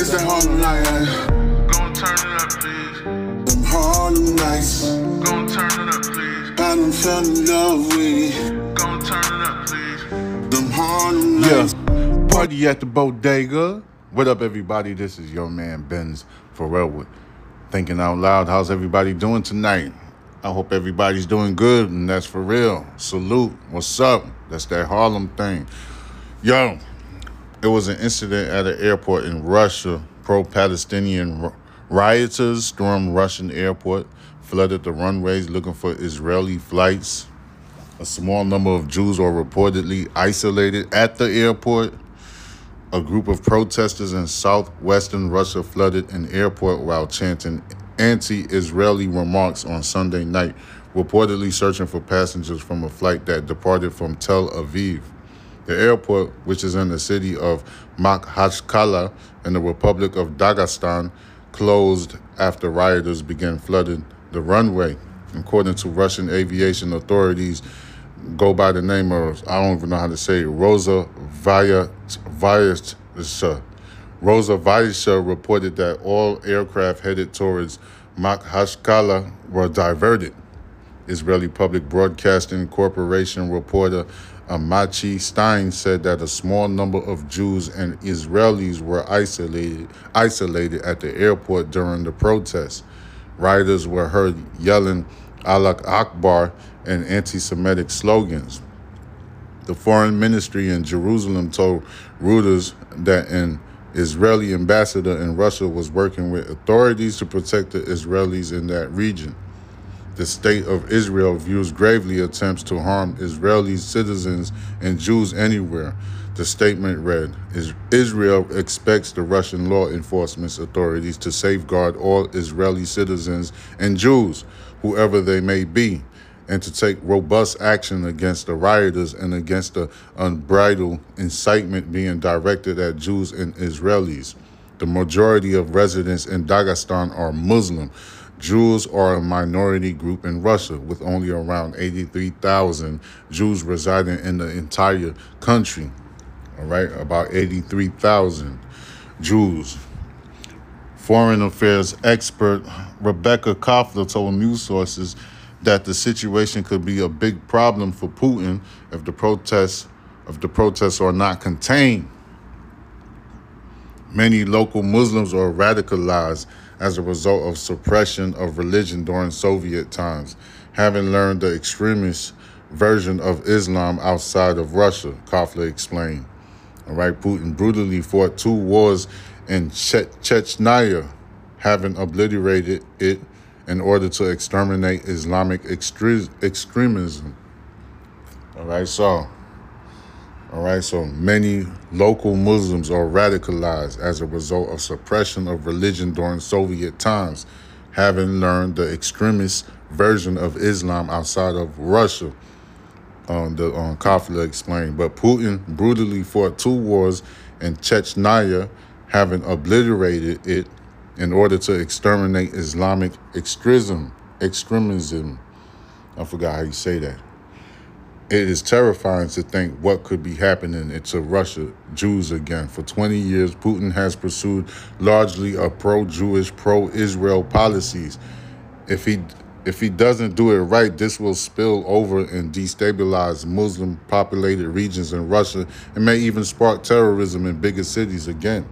It's that Harlem night, Gon' turn it up, please. them Harlem nights. Gon' turn it up, please. I done fell in love with Gon' turn it up, please. them Harlem Yeah, nights. party at the bodega. What up, everybody? This is your man Benz Pharrell with Thinking Out Loud. How's everybody doing tonight? I hope everybody's doing good, and that's for real. Salute. What's up? That's that Harlem thing. Yo, it was an incident at an airport in Russia. Pro Palestinian rioters stormed Russian airport, flooded the runways looking for Israeli flights. A small number of Jews are reportedly isolated at the airport. A group of protesters in southwestern Russia flooded an airport while chanting anti Israeli remarks on Sunday night, reportedly searching for passengers from a flight that departed from Tel Aviv. The airport, which is in the city of Makhachkala in the Republic of Dagestan, closed after rioters began flooding the runway. According to Russian aviation authorities, go by the name of I don't even know how to say it, Rosa Vaya Vyasha. Rosa Vyasha reported that all aircraft headed towards Makhachkala were diverted. Israeli Public Broadcasting Corporation reporter Amichai Stein said that a small number of Jews and Israelis were isolated isolated at the airport during the protests. Rioters were heard yelling Allah Akbar and anti-Semitic slogans. The foreign ministry in Jerusalem told Reuters that an Israeli ambassador in Russia was working with authorities to protect the Israelis in that region. The state of Israel views gravely attempts to harm Israeli citizens and Jews anywhere. The statement read Israel expects the Russian law enforcement authorities to safeguard all Israeli citizens and Jews, whoever they may be, and to take robust action against the rioters and against the unbridled incitement being directed at Jews and Israelis. The majority of residents in Dagestan are Muslim. Jews are a minority group in Russia, with only around 83,000 Jews residing in the entire country. All right, about 83,000 Jews. Foreign affairs expert Rebecca Koffler told news sources that the situation could be a big problem for Putin if the protests if the protests are not contained. Many local Muslims are radicalized as a result of suppression of religion during Soviet times, having learned the extremist version of Islam outside of Russia, Koffler explained. All right, Putin brutally fought two wars in che- Chechnya, having obliterated it in order to exterminate Islamic extre- extremism. All right, so all right, so many local Muslims are radicalized as a result of suppression of religion during Soviet times, having learned the extremist version of Islam outside of Russia. Um, the um, Koffler explained, but Putin brutally fought two wars in Chechnya, having obliterated it in order to exterminate Islamic extremism. Extremism. I forgot how you say that. It is terrifying to think what could be happening to Russia, Jews again. For 20 years, Putin has pursued largely a pro-Jewish, pro-Israel policies. If he if he doesn't do it right, this will spill over and destabilize Muslim populated regions in Russia and may even spark terrorism in bigger cities again,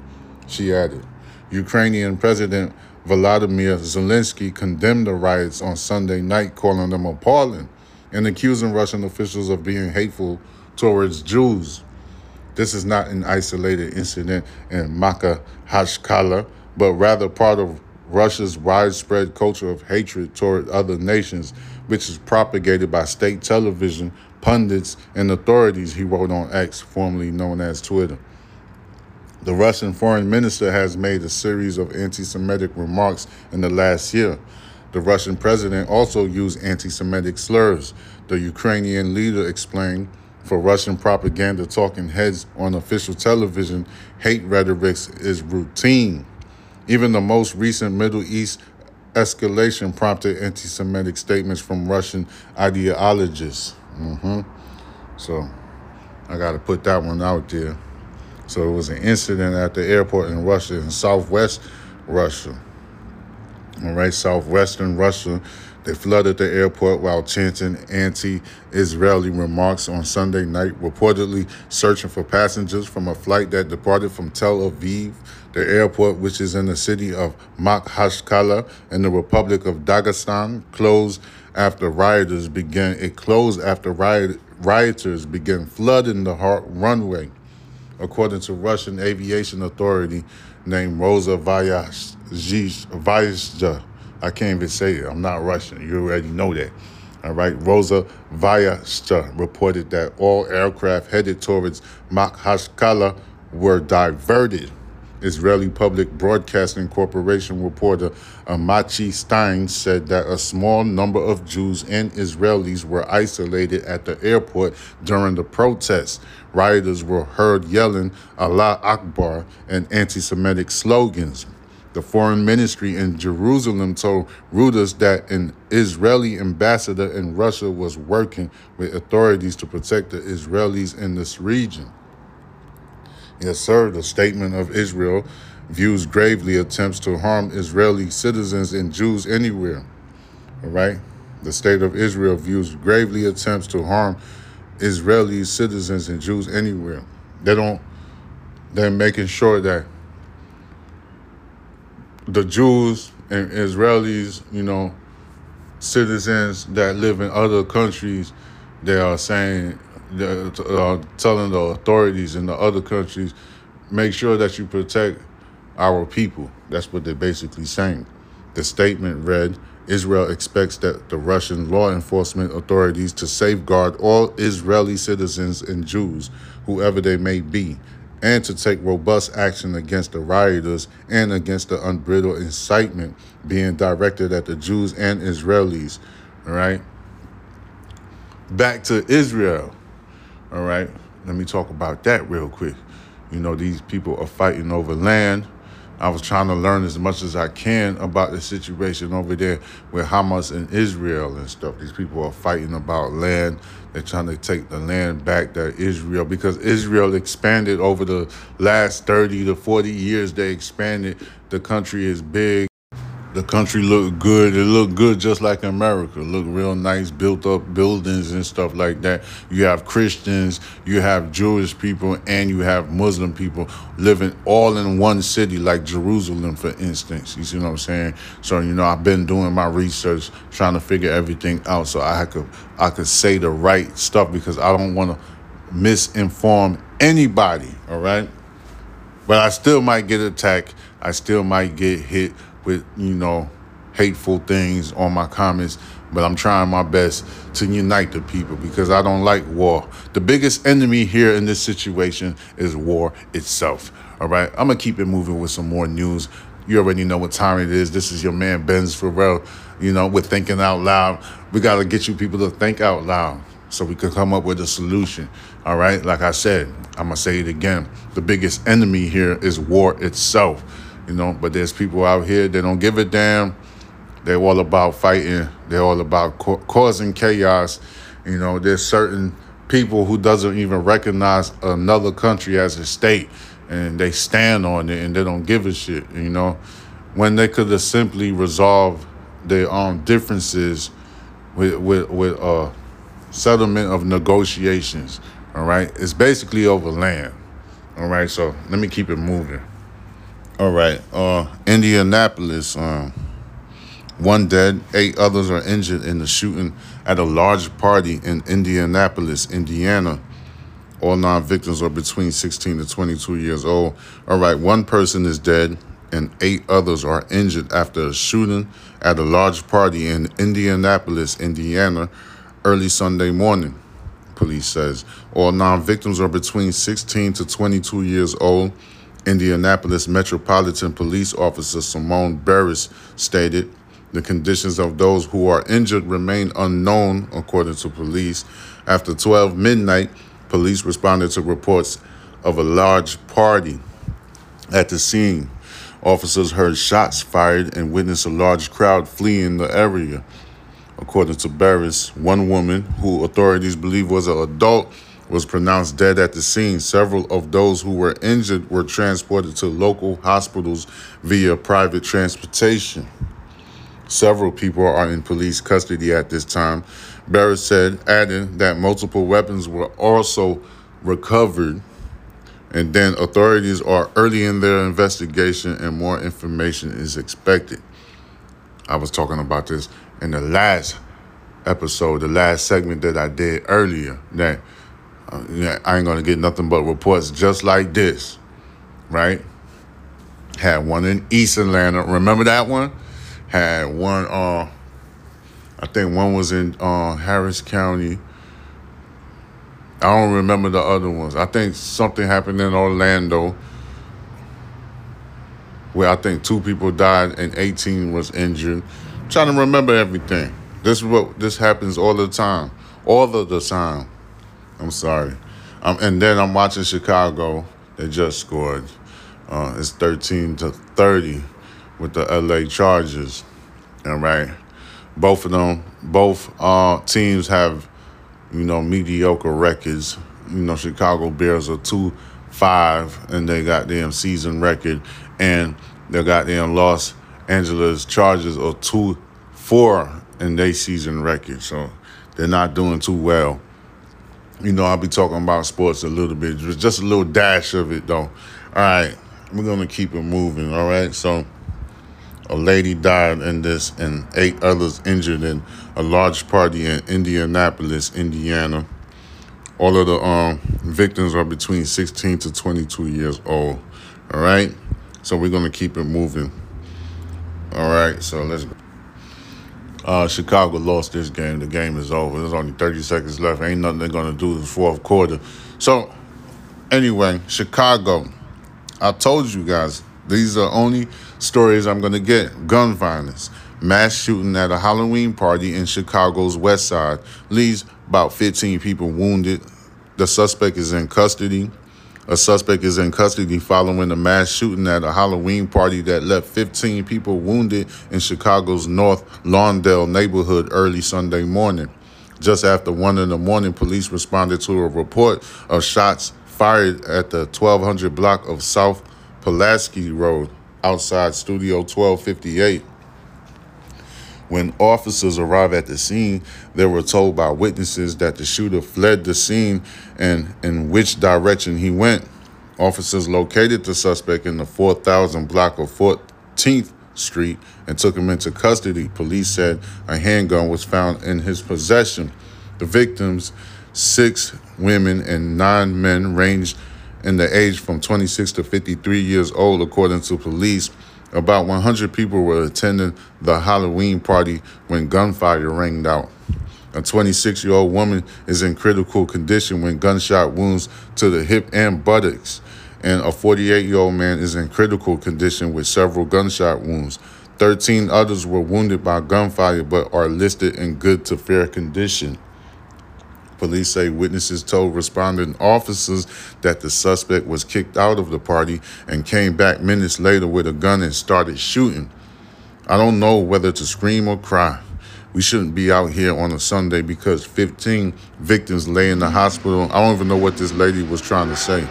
she added. Ukrainian President Volodymyr Zelensky condemned the riots on Sunday night, calling them appalling and accusing Russian officials of being hateful towards Jews. This is not an isolated incident in Makhachkala, but rather part of Russia's widespread culture of hatred toward other nations, which is propagated by state television, pundits, and authorities, he wrote on X, formerly known as Twitter. The Russian foreign minister has made a series of anti Semitic remarks in the last year. The Russian president also used anti Semitic slurs. The Ukrainian leader explained for Russian propaganda talking heads on official television, hate rhetoric is routine. Even the most recent Middle East escalation prompted anti Semitic statements from Russian ideologists. hmm So I got to put that one out there. So it was an incident at the airport in Russia, in southwest Russia. All right, southwestern Russia. They flooded the airport while chanting anti Israeli remarks on Sunday night, reportedly searching for passengers from a flight that departed from Tel Aviv. The airport, which is in the city of Makhachkala in the Republic of Dagestan, closed after rioters began. It closed after riot, rioters began flooding the runway, according to Russian aviation authority named Rosa Vyazhja. I can't even say it. I'm not Russian. You already know that. All right. Rosa Vyazhja reported that all aircraft headed towards Makhachkala were diverted. Israeli Public Broadcasting Corporation reporter Amichai Stein said that a small number of Jews and Israelis were isolated at the airport during the protests. Rioters were heard yelling Allah Akbar and anti Semitic slogans. The foreign ministry in Jerusalem told Reuters that an Israeli ambassador in Russia was working with authorities to protect the Israelis in this region. Yes, sir. The statement of Israel views gravely attempts to harm Israeli citizens and Jews anywhere. All right. The state of Israel views gravely attempts to harm Israeli citizens and Jews anywhere. They don't, they're making sure that the Jews and Israelis, you know, citizens that live in other countries, they are saying, uh, telling the authorities in the other countries, make sure that you protect our people. That's what they're basically saying. The statement read, Israel expects that the Russian law enforcement authorities to safeguard all Israeli citizens and Jews, whoever they may be, and to take robust action against the rioters and against the unbridled incitement being directed at the Jews and Israelis. All right. Back to Israel. All right. Let me talk about that real quick. You know, these people are fighting over land. I was trying to learn as much as I can about the situation over there with Hamas and Israel and stuff. These people are fighting about land. They're trying to take the land back that Israel, because Israel expanded over the last 30 to 40 years, they expanded. The country is big. The country looked good. It looked good just like America. Looked real nice, built up buildings and stuff like that. You have Christians, you have Jewish people, and you have Muslim people living all in one city, like Jerusalem, for instance. You see what I'm saying? So, you know, I've been doing my research, trying to figure everything out so I could I could say the right stuff because I don't want to misinform anybody, all right? But I still might get attacked. I still might get hit with, you know, hateful things on my comments, but I'm trying my best to unite the people because I don't like war. The biggest enemy here in this situation is war itself. All right, I'm gonna keep it moving with some more news. You already know what time it is. This is your man Benz Farrell. You know, we're thinking out loud. We gotta get you people to think out loud so we can come up with a solution. All right, like I said, I'm gonna say it again. The biggest enemy here is war itself you know. But there's people out here that don't give a damn. They're all about fighting. They're all about causing chaos. You know, there's certain people who doesn't even recognize another country as a state, and they stand on it and they don't give a shit. You know, when they could have simply resolved their own differences with with with a settlement of negotiations. All right, it's basically over land. All right, so let me keep it moving. All right. Uh, Indianapolis. Um, one dead, eight others are injured in the shooting at a large party in Indianapolis, Indiana. All nine victims are between 16 to 22 years old. All right, one person is dead and eight others are injured after a shooting at a large party in Indianapolis, Indiana, early Sunday morning. Police says all nine victims are between 16 to 22 years old. Indianapolis Metropolitan Police Officer Samone Burris stated the conditions of those who are injured remain unknown, according to police. After 12 midnight, police responded to reports of a large party at the scene. Officers heard shots fired and witnessed a large crowd fleeing the area. According to Barris, one woman, who authorities believe was an adult, was pronounced dead at the scene. Several of those who were injured were transported to local hospitals via private transportation. Several people are in police custody at this time. Barrett said, adding that multiple weapons were also recovered. And then authorities are early in their investigation and more information is expected. I was talking about this in the last episode, the last segment that I did earlier. That I ain't gonna get nothing but reports just like this, right? Had one in East Atlanta. Remember that one? Had one. Uh, I think one was in uh, Harris County. I don't remember the other ones. I think something happened in Orlando where I think two people died and 18 was injured. I'm trying to remember everything. This is what this happens all the time. All of the time. I'm sorry. Um, and then I'm watching Chicago. They just scored. Uh, it's 13 to 30 with the LA Chargers. All right. Both of them, both uh, teams have, you know, mediocre records. You know, Chicago Bears are 2 5, and they got them season record. And they got them Los Angeles Chargers are 2 4 in their season record. So they're not doing too well you know, I'll be talking about sports a little bit, just a little dash of it though. All right, we're gonna keep it moving. All right, so a lady died in this, and eight others injured in a large party in Indianapolis, Indiana. All of the um, victims are between 16 to 22 years old. All right, so we're gonna keep it moving. All right, so let's. Uh, Chicago lost this game. The game is over. There's only 30 seconds left. Ain't nothing they're going to do in the fourth quarter. So, anyway, Chicago. I told you guys, these are only stories I'm going to get. Gun violence. Mass shooting at a Halloween party in Chicago's west side leaves about 15 people wounded. The suspect is in custody. A suspect is in custody following a mass shooting at a Halloween party that left 15 people wounded in Chicago's North Lawndale neighborhood early Sunday morning. Just after 1 in the morning, police responded to a report of shots fired at the 1200 block of South Pulaski Road outside Studio 1258. When officers arrived at the scene, they were told by witnesses that the shooter fled the scene and in which direction he went. Officers located the suspect in the 4000 block of 14th Street and took him into custody. Police said a handgun was found in his possession. The victims, six women and nine men, ranged in the age from 26 to 53 years old, according to police. About 100 people were attending the Halloween party when gunfire rang out. A 26 year old woman is in critical condition when gunshot wounds to the hip and buttocks, and a 48 year old man is in critical condition with several gunshot wounds. 13 others were wounded by gunfire but are listed in good to fair condition. Police say witnesses told responding officers that the suspect was kicked out of the party and came back minutes later with a gun and started shooting. I don't know whether to scream or cry. We shouldn't be out here on a Sunday because 15 victims lay in the hospital. I don't even know what this lady was trying to say.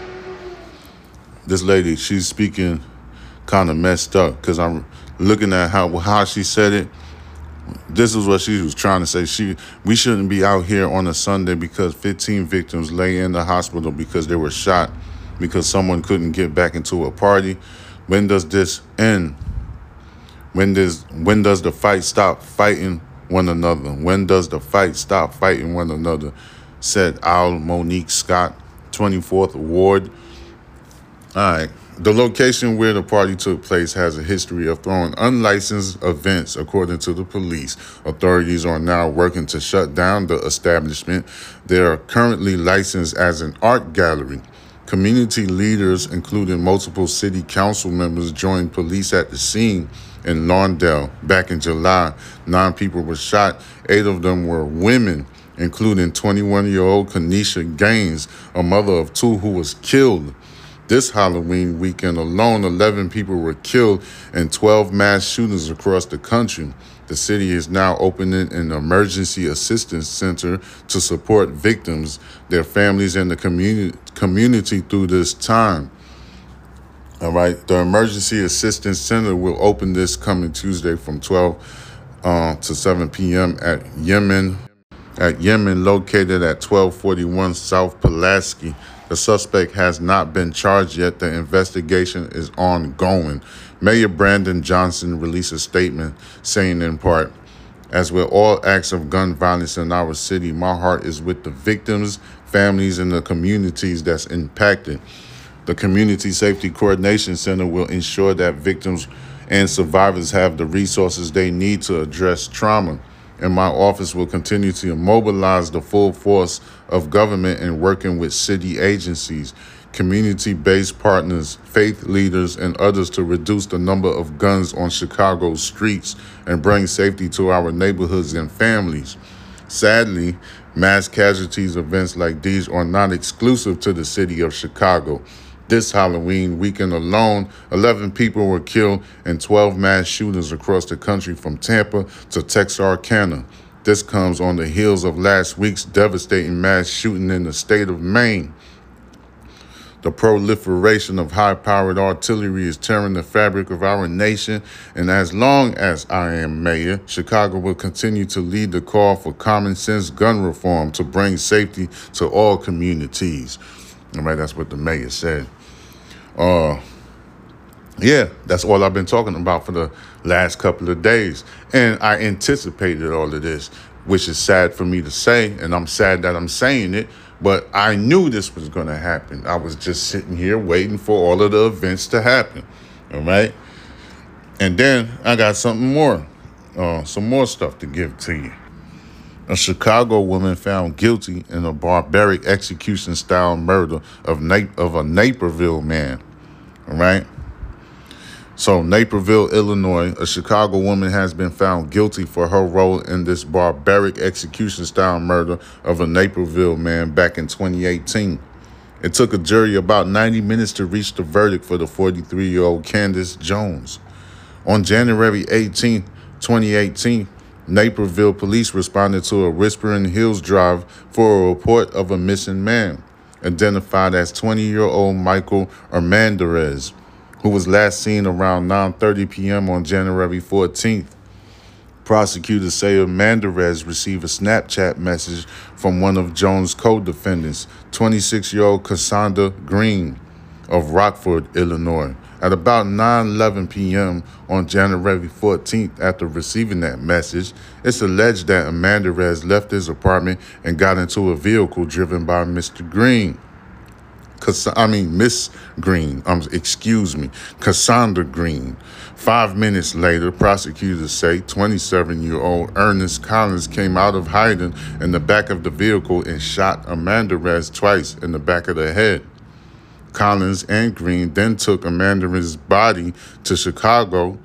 This lady, she's speaking kind of messed up because I'm looking at how how she said it this is what she was trying to say. She we shouldn't be out here on a Sunday because 15 victims lay in the hospital because they were shot because someone couldn't get back into a party. When does this end? When does when does the fight stop fighting one another? When does the fight stop fighting one another? Said Al Monique Scott, 24th Ward. All right. The location where the party took place has a history of throwing unlicensed events, according to the police. Authorities are now working to shut down the establishment. They are currently licensed as an art gallery. Community leaders, including multiple city council members, joined police at the scene in Lawndale back in July. Nine people were shot, eight of them were women including 21 year old Kanisha Gaines, a mother of two who was killed This Halloween weekend alone, 11 people were killed in 12 mass shootings across the country. The city is now opening an emergency assistance center to support victims, their families, and the community, community through this time. All right, the emergency assistance center will open this coming Tuesday from 12 uh, to 7 p.m. at Yemen, at Yemen, located at 1241 South Pulaski. The suspect has not been charged yet. The investigation is ongoing. Mayor Brandon Johnson released a statement saying, in part, as with all acts of gun violence in our city, my heart is with the victims, families, and the communities that's impacted. The Community Safety Coordination Center will ensure that victims and survivors have the resources they need to address trauma and my office will continue to mobilize the full force of government in working with city agencies, community based partners, faith leaders, and others to reduce the number of guns on Chicago's streets and bring safety to our neighborhoods and families. Sadly, mass casualties events like these are not exclusive to the city of Chicago. This Halloween weekend alone, 11 people were killed in 12 mass shootings across the country from Tampa to Texarkana. This comes on the heels of last week's devastating mass shooting in the state of Maine. The proliferation of high powered artillery is tearing the fabric of our nation, and as long as I am mayor, Chicago will continue to lead the call for common sense gun reform to bring safety to all communities. All right, that's what the mayor said. Uh, yeah, that's all I've been talking about for the last couple of days. And I anticipated all of this, which is sad for me to say, and I'm sad that I'm saying it, but I knew this was going to happen. I was just sitting here waiting for all of the events to happen. All right. And then I got something more, uh, some more stuff to give to you. A Chicago woman found guilty in a barbaric execution style murder of, Na- of a Naperville man. All right. So, Naperville, Illinois, a Chicago woman has been found guilty for her role in this barbaric execution style murder of a Naperville man back in 2018. It took a jury about 90 minutes to reach the verdict for the 43 year old Candace Jones. On January 18, 2018, Naperville police responded to a Whispering Hills drive for a report of a missing man, identified as 20 year old Michael Armendariz who was last seen around 9:30 p.m. on January 14th. Prosecutors say Armendariz received a Snapchat message from one of Jones' co-defendants, 26-year-old Cassandra Green of Rockford, Illinois. At about 9:11 p.m. on January 14th, after receiving that message, it's alleged that Armendariz left his apartment and got into a vehicle driven by Mr. Green. I mean, Miss Green, um, excuse me, Cassandra Green. Five minutes later, prosecutors say 27 year old Ernest Collins came out of hiding in the back of the vehicle and shot Armendariz twice in the back of the head. Collins and Green then took Armendariz's body to Chicago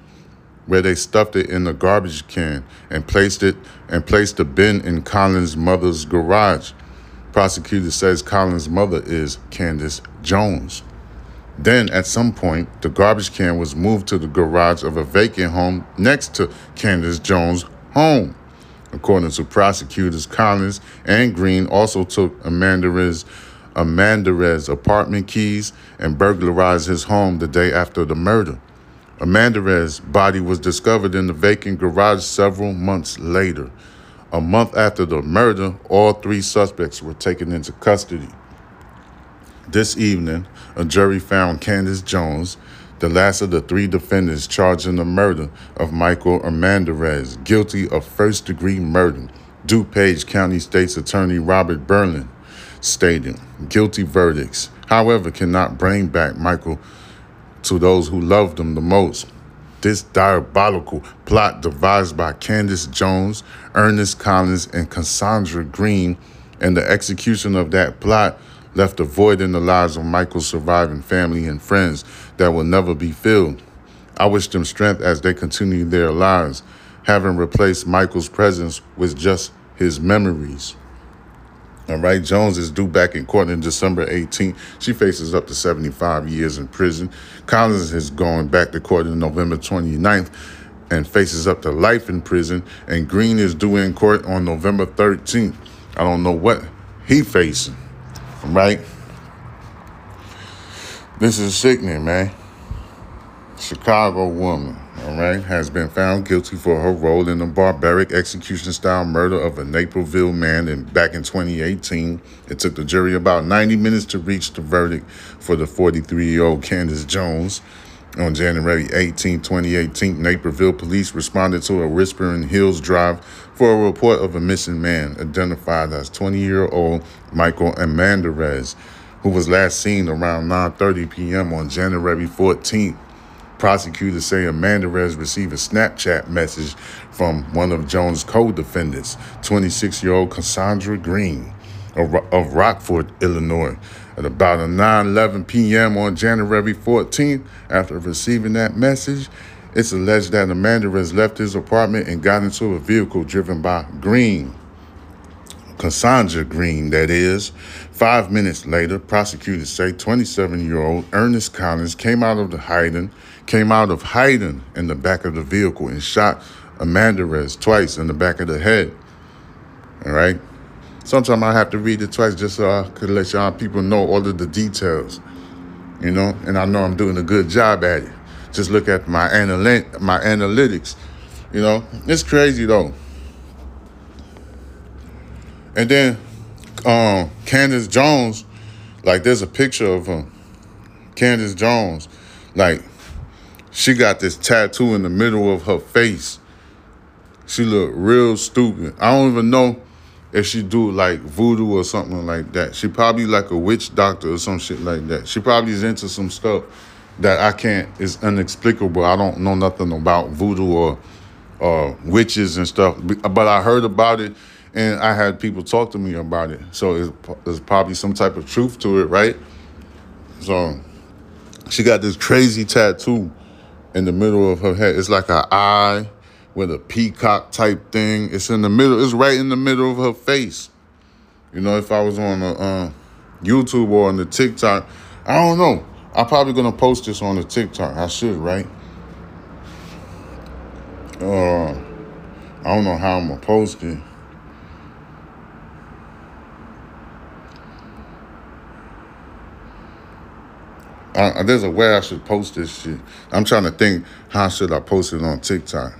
where they stuffed it in a garbage can and placed it and placed the bin in Collins' mother's garage. Prosecutor says Collins' mother is Candace Jones. Then, at some point, the garbage can was moved to the garage of a vacant home next to Candace Jones' home. According to prosecutors, Collins and Green also took Armendariz's Armendariz apartment keys and burglarized his home the day after the murder. Armendariz's body was discovered in the vacant garage several months later. A month after the murder, all three suspects were taken into custody. This evening, a jury found Candace Jones, the last of the three defendants charged in the murder of Michael Armendariz, guilty of first degree murder. DuPage County State's Attorney Robert Berlin stated guilty verdicts, however, cannot bring back Michael to those who loved him the most. This diabolical plot devised by Candace Jones, Ernest Collins, and Cassandra Green, and the execution of that plot left a void in the lives of Michael's surviving family and friends that will never be filled. I wish them strength as they continue their lives, having replaced Michael's presence with just his memories. All right, Jones is due back in court on December 18th. She faces up to 75 years in prison. Collins is going back to court on November 29th and faces up to life in prison. And Green is due in court on November 13th. I don't know what he facing, right? This is sickening, man. Chicago woman, all right, has been found guilty for her role in the barbaric execution style murder of a Naperville man in, back in 2018. It took the jury about 90 minutes to reach the verdict for the 43 year old Candace Jones. On January 18, 2018, Naperville police responded to a Whispering Hills Drive for a report of a missing man identified as 20 year old Michael Amandarez, who was last seen around 9.30 p.m. on January 14th. Prosecutors say Amandarez received a Snapchat message from one of Jones' co-defendants, 26-year-old Cassandra Green of, Rockford, Illinois. At about 9:11 p.m. on January 14th, after receiving that message, it's alleged that Amandarez left his apartment and got into a vehicle driven by Green. Cassandra Green, that is. Five minutes later, prosecutors say 27-year-old Ernest Collins came out of the hiding, came out of hiding in the back of the vehicle and shot Amandarez twice in the back of the head. All right. Sometimes I have to read it twice just so I could let y'all people know all of the details. You know, and I know I'm doing a good job at it. Just look at my analy- my analytics. You know, it's crazy though. And then um, Candace Jones, like there's a picture of him. Candace Jones, like she got this tattoo in the middle of her face. She looked real stupid. I don't even know if she do like voodoo or something like that. She probably like a witch doctor or some shit like that. She probably is into some stuff that I can't is inexplicable. I don't know nothing about voodoo or uh, witches and stuff, but I heard about it and I had people talk to me about it. So it's, there's probably some type of truth to it, right? So she got this crazy tattoo in the middle of her head. It's like an eye with a peacock type thing. It's in the middle. It's right in the middle of her face. You know, if I was on a uh, YouTube or on the TikTok, I don't know. I'm probably gonna post this on the TikTok. I should, right? Uh, I don't know how I'm gonna post it. I, there's a way I should post this shit. I'm trying to think how should I post it on TikTok.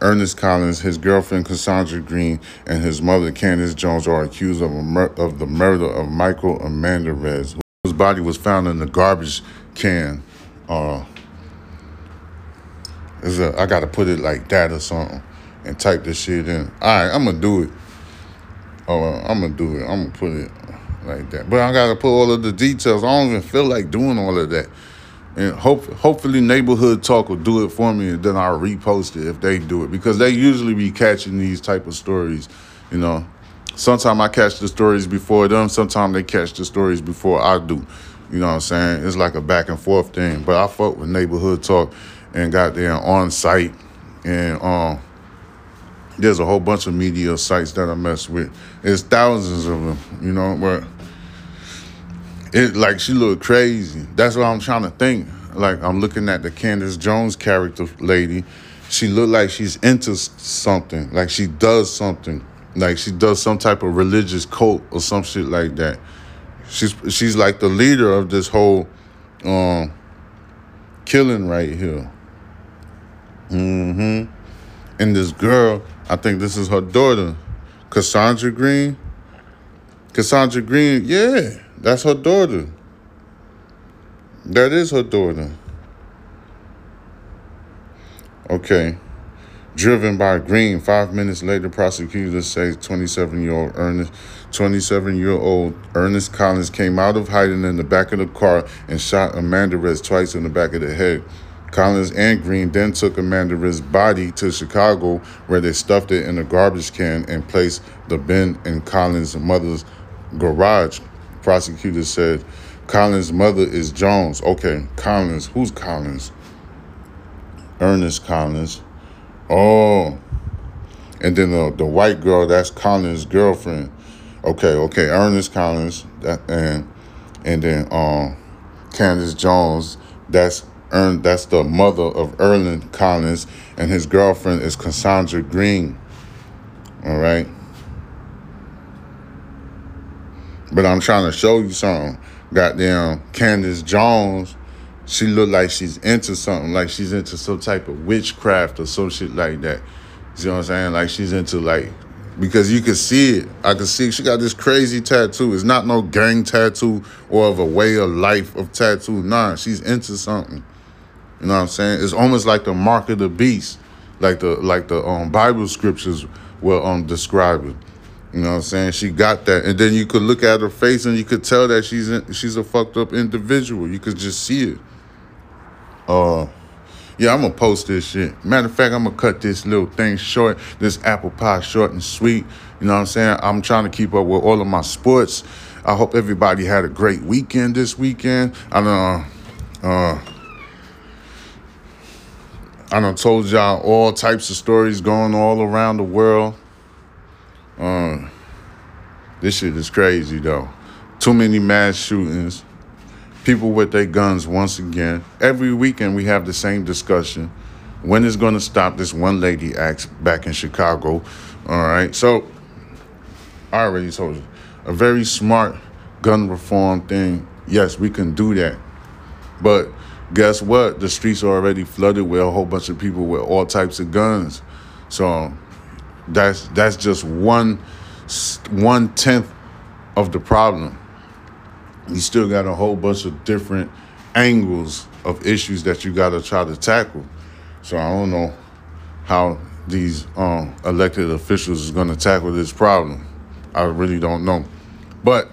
Ernest Collins, his girlfriend Cassandra Green, and his mother Candace Jones are accused of, mur- of the murder of Michael Amandarez, whose body was found in the garbage can. Uh, is a, I gotta put it like that or something and type this shit in. All right, I'm gonna do it. Oh, I'm gonna do it. I'm gonna put it like that. But I gotta put all of the details. I don't even feel like doing all of that. And hope, hopefully neighborhood talk will do it for me and then I'll repost it if they do it. Because they usually be catching these type of stories, you know. Sometimes I catch the stories before them, sometimes they catch the stories before I do. You know what I'm saying? It's like a back and forth thing. But I fuck with neighborhood talk and got there on site and um there's a whole bunch of media sites that I mess with. There's thousands of them, you know, but it like she looked crazy. That's what I'm trying to think. Like I'm looking at the Candace Jones character lady. She looked like she's into something. Like she does something. Like she does some type of religious cult or some shit like that. She's she's like the leader of this whole um killing right here. Mm-hmm. And this girl, I think this is her daughter, Cassandra Green. Cassandra Green, yeah, that's her daughter. That is her daughter. Okay. Driven by Green, five minutes later, prosecutors say 27-year-old Ernest, 27-year-old Ernest Collins came out of hiding in the back of the car and shot Amandarez twice in the back of the head. Collins and Green then took Amanda Amandarez's body to Chicago, where they stuffed it in a garbage can and placed the bin in Collins' mother's garage. Prosecutors said Collins' mother is Jones. Okay, Collins. Who's Collins? Ernest Collins. Oh. And then the, the white girl, that's Collins' girlfriend. Okay, okay. Ernest Collins, that and and then um, Candace Jones. That's Ern. That's the mother of Erland Collins, and his girlfriend is Cassandra Green. All right. But I'm trying to show you something. Goddamn, Candace Jones, she look like she's into something, like she's into some type of witchcraft or some shit like that. You know what I'm saying? Like she's into like because you can see it. I can see she got this crazy tattoo. It's not no gang tattoo or of a way of life of tattoo. Nah, she's into something. You know what I'm saying? It's almost like the mark of the beast, like the like the um Bible scriptures were um describe it. You know what I'm saying? She got that, and then you could look at her face and you could tell that she's in, she's a fucked up individual. You could just see it. Uh, yeah, I'm gonna post this shit. Matter of fact, I'm gonna cut this little thing short, this apple pie short and sweet. You know what I'm saying? I'm trying to keep up with all of my sports. I hope everybody had a great weekend this weekend. I know, uh, I done told y'all all types of stories going all around the world. Uh, this shit is crazy though. Too many mass shootings. People with their guns once again. Every weekend we have the same discussion. When is going to stop? This one lady asked back in Chicago. All right. So I already told you. A very smart gun reform thing. Yes, we can do that. But guess what? The streets are already flooded with a whole bunch of people with all types of guns. So that's that's just one one tenth of the problem. You still got a whole bunch of different angles of issues that you got to try to tackle. So I don't know how these um, elected officials is going to tackle this problem. I really don't know. But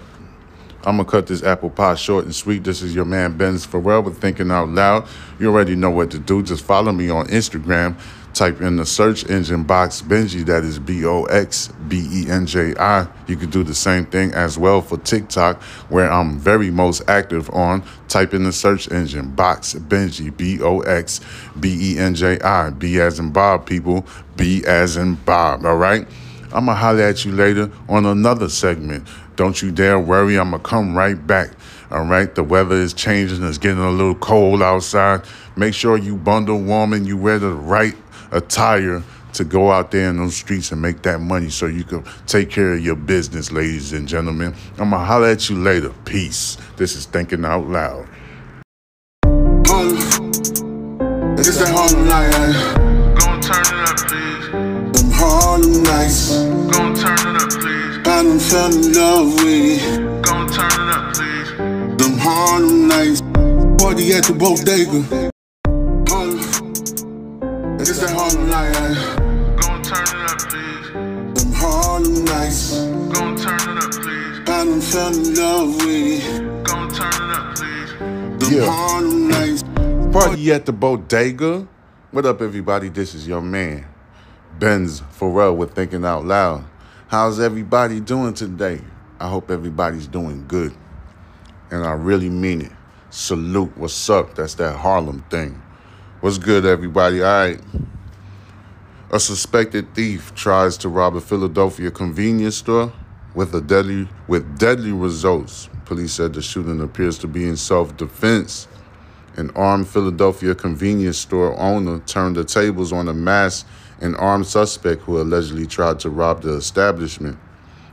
I'm gonna cut this apple pie short and sweet. This is your man Benz Pharrell with Thinking Out Loud. You already know what to do. Just follow me on Instagram. Type in the search engine box Benji. That is B O X B E N J I. You could do the same thing as well for TikTok, where I'm very most active on. Type in the search engine box Benji. B O X B E N J I. B as in Bob, people. B as in Bob. All right. I'm going to holler at you later on another segment. Don't you dare worry. I'm going to come right back. All right. The weather is changing. It's getting a little cold outside. Make sure you bundle warm and you wear the right attire to go out there in those streets and make that money so you can take care of your business, ladies and gentlemen. I'm going to holler at you later. Peace. This is Thinking Out Loud. Harlem. It's that Harlem night, eh? Gon' turn it up, please. Them Harlem nights. Gon' turn it up, please. I done fell in love with it. Gon' turn it up, please. Them Harlem nights. Party at the bodega. Fell in love with it. Gon' turn it up, please. Them Yeah. Harlem nights. Party at the bodega. What up, everybody? This is your man, Benz Pharrell with Thinking Out Loud. How's everybody doing today? I hope everybody's doing good. And I really mean it. Salute. What's up? That's that Harlem thing. What's good, everybody? All right. A suspected thief tries to rob a Philadelphia convenience store with a deadly with deadly results. Police said the shooting appears to be in self-defense. An armed Philadelphia convenience store owner turned the tables on a masked and armed suspect who allegedly tried to rob the establishment.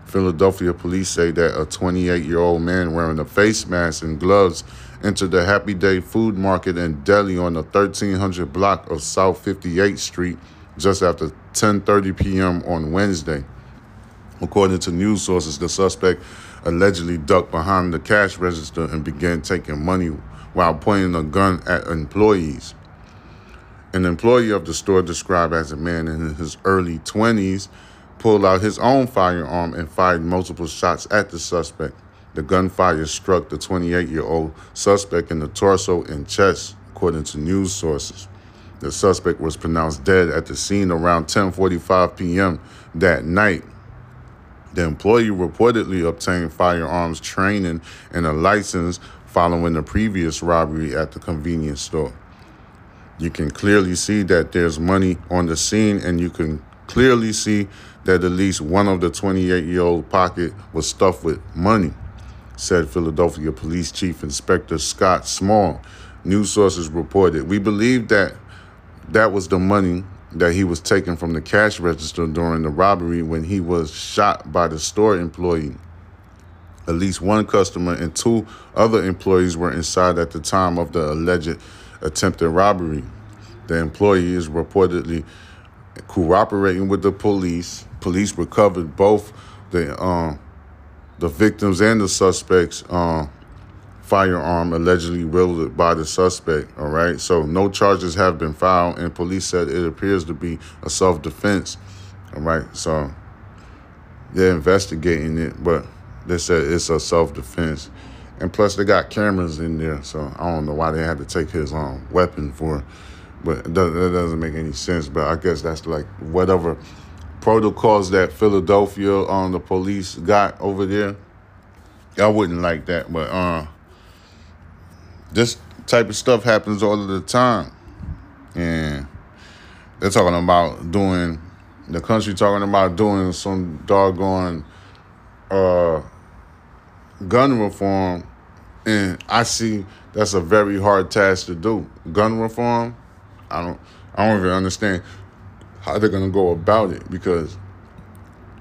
Philadelphia police say that a 28 year old man wearing a face mask and gloves entered the Happy Day food market in Delhi on the 1300 block of South 58th Street just after 10:30 p.m. on Wednesday. According to news sources, the suspect allegedly ducked behind the cash register and began taking money while pointing a gun at employees. An employee of the store, described as a man in his early 20s, pulled out his own firearm and fired multiple shots at the suspect. The gunfire struck the 28 year old suspect in the torso and chest, according to news sources. The suspect was pronounced dead at the scene around 10:45 p.m. that night. The employee reportedly obtained firearms training and a license following the previous robbery at the convenience store. You can clearly see that there's money on the scene, and you can clearly see that at least one of the 28 year old pocket was stuffed with money, said Philadelphia Police Chief Inspector Scott Small. News sources reported. We believe that that was the money that he was taken from the cash register during the robbery when he was shot by the store employee. At least one customer and two other employees were inside at the time of the alleged attempted robbery. The employee is reportedly cooperating with the police. Police recovered both the um, the victims and the suspects' um, firearm allegedly wielded by the suspect. All right, so no charges have been filed, and police said it appears to be a self-defense. All right, so they're investigating it, but they said it's a self-defense. And plus, they got cameras in there, so I don't know why they had to take his um, weapon for. But that doesn't make any sense. But I guess that's like whatever protocols that Philadelphia on um, the police got over there. I wouldn't like that, but uh, this type of stuff happens all of the time, and they're talking about doing the country talking about doing some doggone uh, gun reform, and I see that's a very hard task to do. Gun reform, I don't, I don't even understand how they're gonna go about it because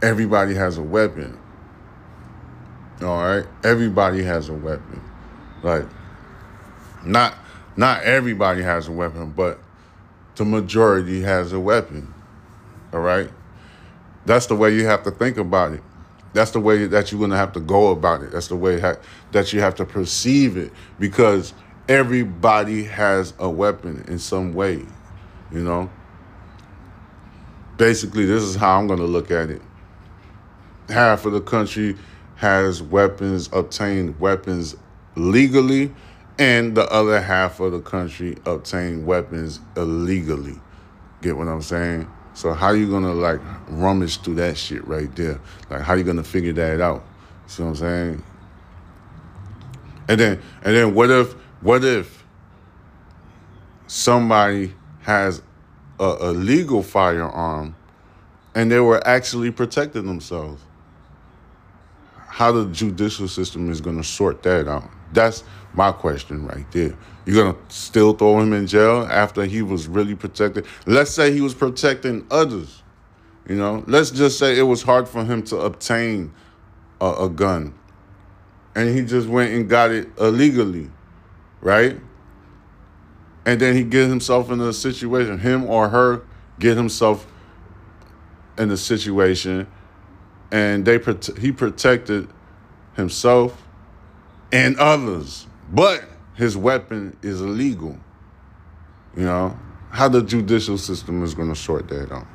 everybody has a weapon. All right, everybody has a weapon. Like, not not everybody has a weapon, but the majority has a weapon. All right, that's the way you have to think about it. That's the way that you're going to have to go about it. That's the way ha- that you have to perceive it because everybody has a weapon in some way, you know? Basically, this is how I'm going to look at it. Half of the country has weapons, obtained weapons legally, and the other half of the country obtained weapons illegally. Get what I'm saying? So how you gonna like rummage through that shit right there? Like how you gonna figure that out? See what I'm saying? And then and then what if what if somebody has a, a legal firearm and they were actually protecting themselves? How the judicial system is gonna sort that out? That's my question right there. You're gonna still throw him in jail after he was really protected? Let's say he was protecting others. You know, let's just say it was hard for him to obtain a, a gun, and he just went and got it illegally, right? And then he get himself in a situation, him or her get himself in a situation, and they he protected himself and others, but his weapon is illegal. You know, how the judicial system is going to sort that out.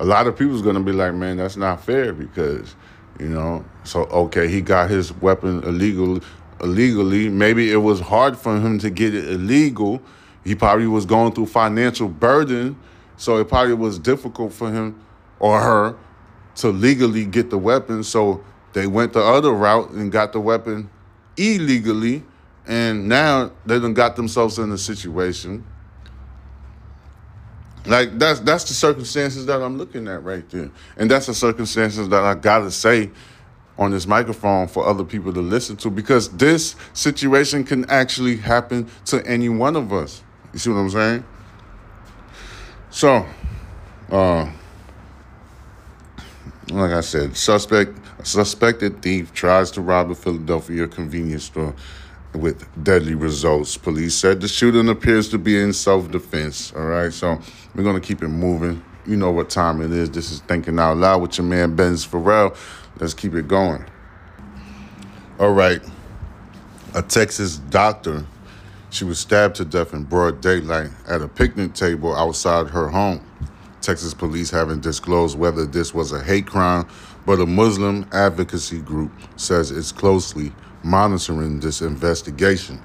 A lot of people's going to be like, man, that's not fair because, you know, so okay, he got his weapon illegal, illegally. Maybe it was hard for him to get it illegal. He probably was going through financial burden, so it probably was difficult for him or her to legally get the weapon. So they went the other route and got the weapon illegally and now they done got themselves in a situation. Like that's that's the circumstances that I'm looking at right there. And that's the circumstances that I gotta say on this microphone for other people to listen to because this situation can actually happen to any one of us. You see what I'm saying? So, uh, like I said, suspect suspected thief tries to rob a Philadelphia convenience store with deadly results. Police said the shooting appears to be in self defense. All right, so we're going to keep it moving. You know what time it is. This is Thinking Out Loud with your man Benz Farel. Let's keep it going. All right. A Texas doctor, she was stabbed to death in broad daylight at a picnic table outside her home. Texas police haven't disclosed whether this was a hate crime, but a Muslim advocacy group says it's closely monitoring this investigation.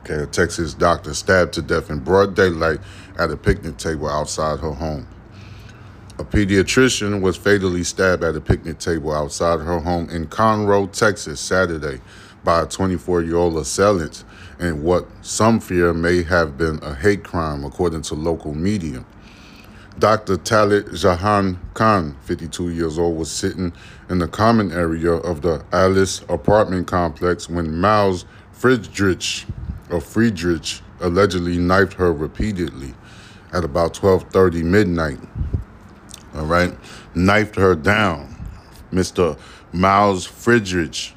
Okay, a Texas doctor stabbed to death in broad daylight at a picnic table outside her home. A pediatrician was fatally stabbed at a picnic table outside her home in Conroe, Texas, Saturday by a 24 year old assailant in what some fear may have been a hate crime, according to local media. Dr. Talat Jehan Khan, 52 years old, was sitting in the common area of the Alice apartment complex when Miles Fridrich, or Friedrich, allegedly knifed her repeatedly at about 12:30 midnight. All right, knifed her down. Mr. Miles Fridrich,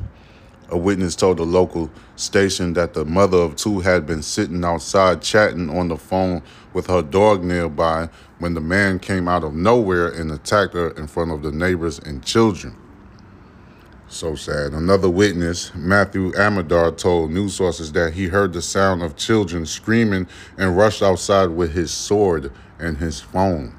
a witness told the local station that the mother of two had been sitting outside chatting on the phone with her dog nearby when the man came out of nowhere and attacked her in front of the neighbors and children. So sad. Another witness, Matthew Amadar, told news sources that he heard the sound of children screaming and rushed outside with his sword and his phone.